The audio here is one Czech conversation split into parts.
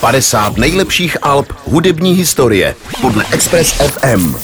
50 nejlepších alb hudební historie podle Express FM.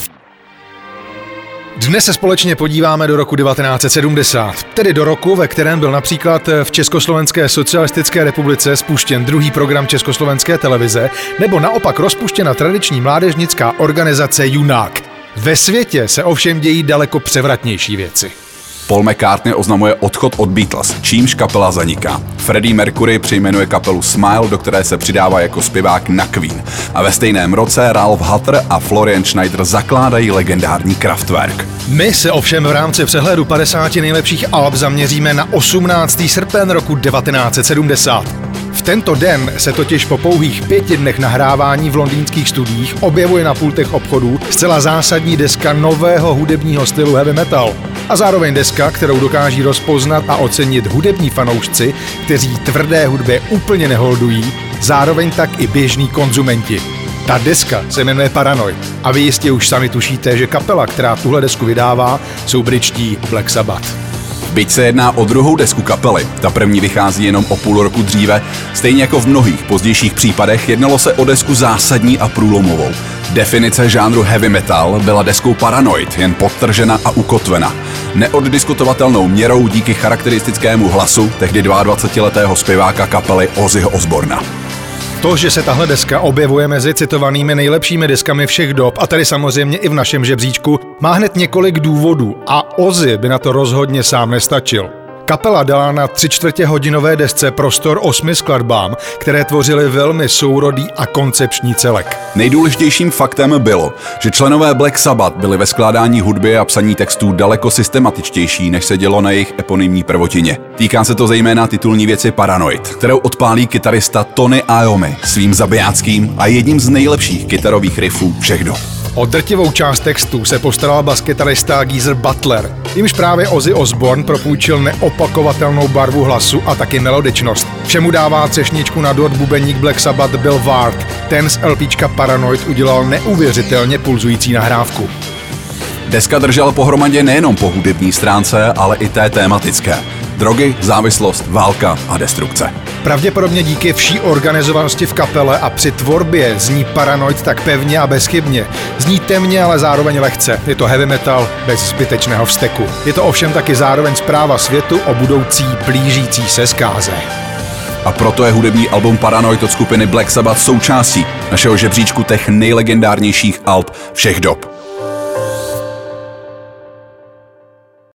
Dnes se společně podíváme do roku 1970, tedy do roku, ve kterém byl například v Československé socialistické republice spuštěn druhý program Československé televize, nebo naopak rozpuštěna tradiční mládežnická organizace Junák. Ve světě se ovšem dějí daleko převratnější věci. Paul McCartney oznamuje odchod od Beatles, čímž kapela zaniká. Freddie Mercury přejmenuje kapelu Smile, do které se přidává jako zpěvák na Queen. A ve stejném roce Ralph Hutter a Florian Schneider zakládají legendární Kraftwerk. My se ovšem v rámci přehledu 50 nejlepších alb zaměříme na 18. srpen roku 1970. V tento den se totiž po pouhých pěti dnech nahrávání v londýnských studiích objevuje na pultech obchodů zcela zásadní deska nového hudebního stylu heavy metal. A zároveň deska, kterou dokáží rozpoznat a ocenit hudební fanoušci, kteří tvrdé hudbě úplně neholdují, zároveň tak i běžní konzumenti. Ta deska se jmenuje Paranoid a vy jistě už sami tušíte, že kapela, která tuhle desku vydává, jsou britští Black Sabbath. Byť se jedná o druhou desku kapely, ta první vychází jenom o půl roku dříve, stejně jako v mnohých pozdějších případech jednalo se o desku zásadní a průlomovou. Definice žánru heavy metal byla deskou Paranoid, jen podtržena a ukotvena. Neoddiskutovatelnou měrou díky charakteristickému hlasu tehdy 22-letého zpěváka kapely Ozzyho Osborna. To, že se tahle deska objevuje mezi citovanými nejlepšími deskami všech dob, a tedy samozřejmě i v našem žebříčku, má hned několik důvodů a Ozzy by na to rozhodně sám nestačil. Kapela dala na tři čtvrtě hodinové desce prostor osmi skladbám, které tvořily velmi sourodý a koncepční celek. Nejdůležitějším faktem bylo, že členové Black Sabbath byli ve skládání hudby a psaní textů daleko systematičtější, než se dělo na jejich eponymní prvotině. Týká se to zejména titulní věci Paranoid, kterou odpálí kytarista Tony Iommi svým zabijáckým a jedním z nejlepších kytarových riffů všech dob. O drtivou část textu se postaral baskytarista Geezer Butler, jimž právě Ozzy Osbourne propůjčil neopakovatelnou barvu hlasu a taky melodičnost. Všemu dává třešničku na dot bubeník Black Sabbath Bill Ward. Ten z LPčka Paranoid udělal neuvěřitelně pulzující nahrávku. Deska držela pohromadě nejenom po hudební stránce, ale i té tématické. Drogy, závislost, válka a destrukce. Pravděpodobně díky vší organizovanosti v kapele a při tvorbě zní Paranoid tak pevně a bezchybně. Zní temně, ale zároveň lehce. Je to heavy metal bez zbytečného vzteku. Je to ovšem taky zároveň zpráva světu o budoucí blížící se zkáze. A proto je hudební album Paranoid od skupiny Black Sabbath součástí našeho žebříčku těch nejlegendárnějších alb všech dob.